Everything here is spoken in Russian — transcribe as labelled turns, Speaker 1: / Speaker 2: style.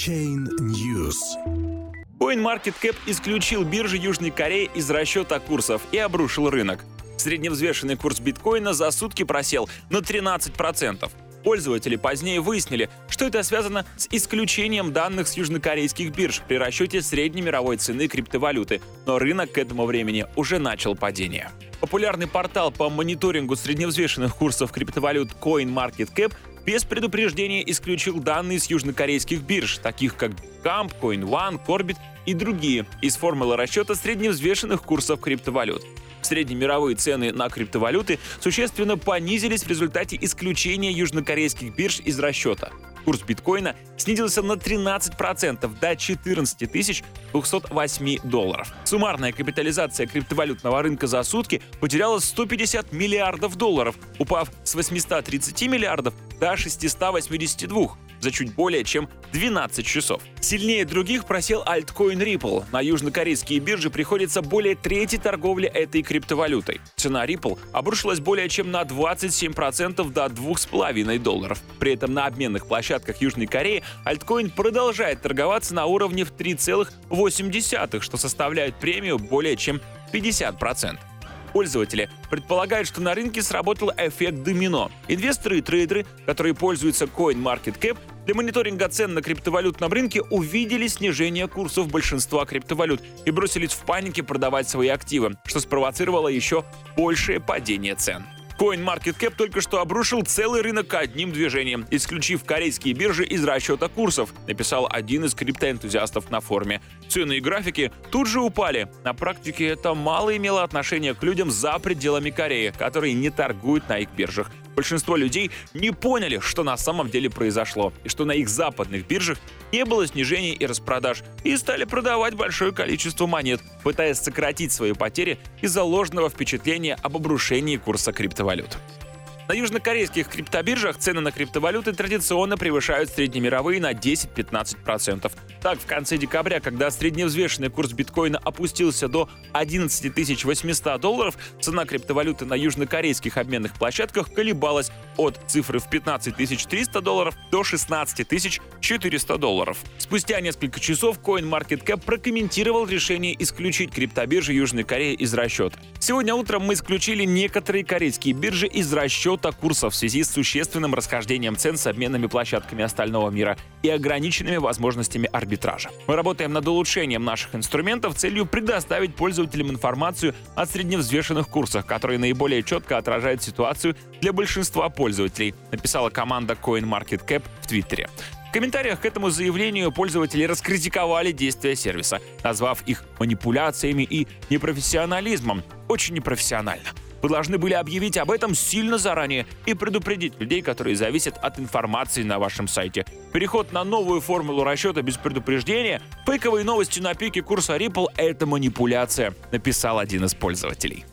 Speaker 1: Chain News.
Speaker 2: CoinMarketCap исключил биржи Южной Кореи из расчета курсов и обрушил рынок. Средневзвешенный курс биткоина за сутки просел на 13%. Пользователи позднее выяснили, что это связано с исключением данных с южнокорейских бирж при расчете средней мировой цены криптовалюты, но рынок к этому времени уже начал падение. Популярный портал по мониторингу средневзвешенных курсов криптовалют CoinMarketCap без предупреждения исключил данные с южнокорейских бирж, таких как Camp, CoinOne, Corbit и другие, из формулы расчета средневзвешенных курсов криптовалют. Среднемировые цены на криптовалюты существенно понизились в результате исключения южнокорейских бирж из расчета. Курс биткоина снизился на 13% до 14 208 долларов. Суммарная капитализация криптовалютного рынка за сутки потеряла 150 миллиардов долларов, упав с 830 миллиардов до 682 за чуть более чем 12 часов. Сильнее других просел альткоин Ripple. На южнокорейские биржи приходится более трети торговли этой криптовалютой. Цена Ripple обрушилась более чем на 27% до 2,5 долларов. При этом на обменных площадках Южной Кореи альткоин продолжает торговаться на уровне в 3,8, что составляет премию более чем 50%. Пользователи предполагают, что на рынке сработал эффект домино. Инвесторы и трейдеры, которые пользуются CoinMarketCap, для мониторинга цен на криптовалютном рынке увидели снижение курсов большинства криптовалют и бросились в панике продавать свои активы, что спровоцировало еще большее падение цен. CoinMarketCap только что обрушил целый рынок одним движением, исключив корейские биржи из расчета курсов, написал один из криптоэнтузиастов на форуме. Цены и графики тут же упали. На практике это мало имело отношения к людям за пределами Кореи, которые не торгуют на их биржах большинство людей не поняли, что на самом деле произошло, и что на их западных биржах не было снижений и распродаж, и стали продавать большое количество монет, пытаясь сократить свои потери из-за ложного впечатления об обрушении курса криптовалют. На южнокорейских криптобиржах цены на криптовалюты традиционно превышают среднемировые на 10-15%. Так, в конце декабря, когда средневзвешенный курс биткоина опустился до 11 800 долларов, цена криптовалюты на южнокорейских обменных площадках колебалась от цифры в 15 300 долларов до 16 400 долларов. Спустя несколько часов CoinMarketCap прокомментировал решение исключить криптобиржи Южной Кореи из расчета. Сегодня утром мы исключили некоторые корейские биржи из расчета курсов в связи с существенным расхождением цен с обменными площадками остального мира и ограниченными возможностями арбитража. Мы работаем над улучшением наших инструментов целью предоставить пользователям информацию о средневзвешенных курсах, которые наиболее четко отражают ситуацию для большинства пользователей, написала команда CoinMarketCap в Твиттере. В комментариях к этому заявлению пользователи раскритиковали действия сервиса, назвав их манипуляциями и непрофессионализмом. Очень непрофессионально. Вы должны были объявить об этом сильно заранее и предупредить людей, которые зависят от информации на вашем сайте. Переход на новую формулу расчета без предупреждения, фейковые новости на пике курса Ripple — это манипуляция, написал один из пользователей.